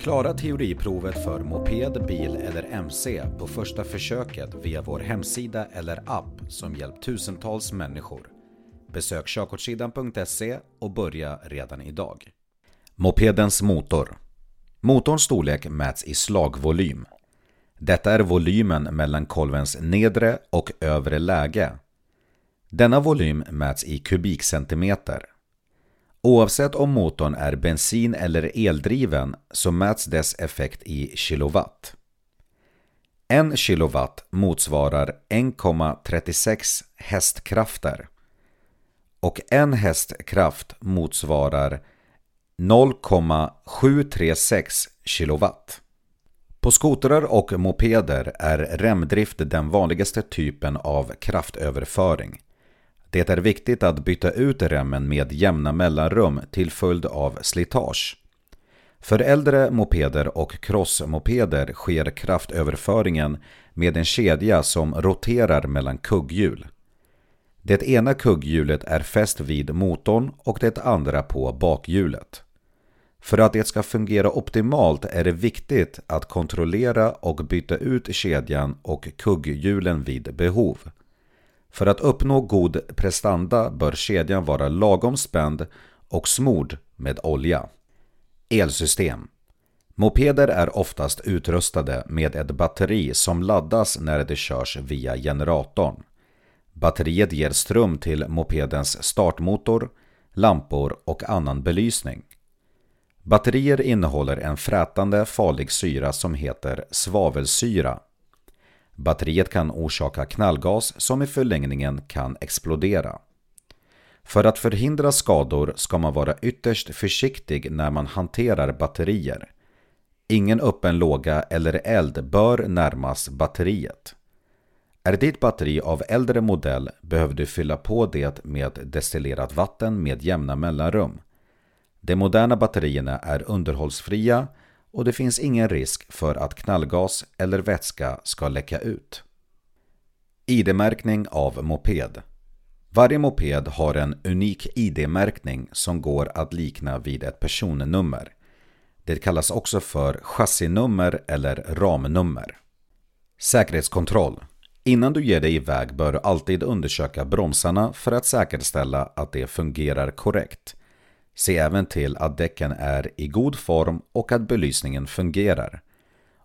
Klara teoriprovet för moped, bil eller MC på första försöket via vår hemsida eller app som hjälpt tusentals människor. Besök körkortssidan.se och börja redan idag. Mopedens motor Motorns storlek mäts i slagvolym. Detta är volymen mellan kolvens nedre och övre läge. Denna volym mäts i kubikcentimeter. Oavsett om motorn är bensin eller eldriven så mäts dess effekt i kilowatt. En kilowatt motsvarar 1,36 hästkrafter och en hästkraft motsvarar 0,736 kilowatt. På skotrar och mopeder är remdrift den vanligaste typen av kraftöverföring. Det är viktigt att byta ut remmen med jämna mellanrum till följd av slitage. För äldre mopeder och crossmopeder sker kraftöverföringen med en kedja som roterar mellan kugghjul. Det ena kugghjulet är fäst vid motorn och det andra på bakhjulet. För att det ska fungera optimalt är det viktigt att kontrollera och byta ut kedjan och kugghjulen vid behov. För att uppnå god prestanda bör kedjan vara lagom spänd och smord med olja. Elsystem Mopeder är oftast utrustade med ett batteri som laddas när det körs via generatorn. Batteriet ger ström till mopedens startmotor, lampor och annan belysning. Batterier innehåller en frätande farlig syra som heter svavelsyra Batteriet kan orsaka knallgas som i förlängningen kan explodera. För att förhindra skador ska man vara ytterst försiktig när man hanterar batterier. Ingen öppen låga eller eld bör närmas batteriet. Är ditt batteri av äldre modell behöver du fylla på det med destillerat vatten med jämna mellanrum. De moderna batterierna är underhållsfria och det finns ingen risk för att knallgas eller vätska ska läcka ut. ID-märkning av moped Varje moped har en unik ID-märkning som går att likna vid ett personnummer. Det kallas också för chassinummer eller ramnummer. Säkerhetskontroll Innan du ger dig iväg bör du alltid undersöka bromsarna för att säkerställa att de fungerar korrekt. Se även till att däcken är i god form och att belysningen fungerar.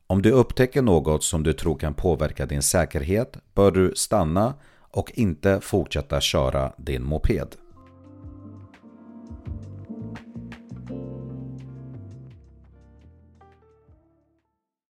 Om du upptäcker något som du tror kan påverka din säkerhet bör du stanna och inte fortsätta köra din moped.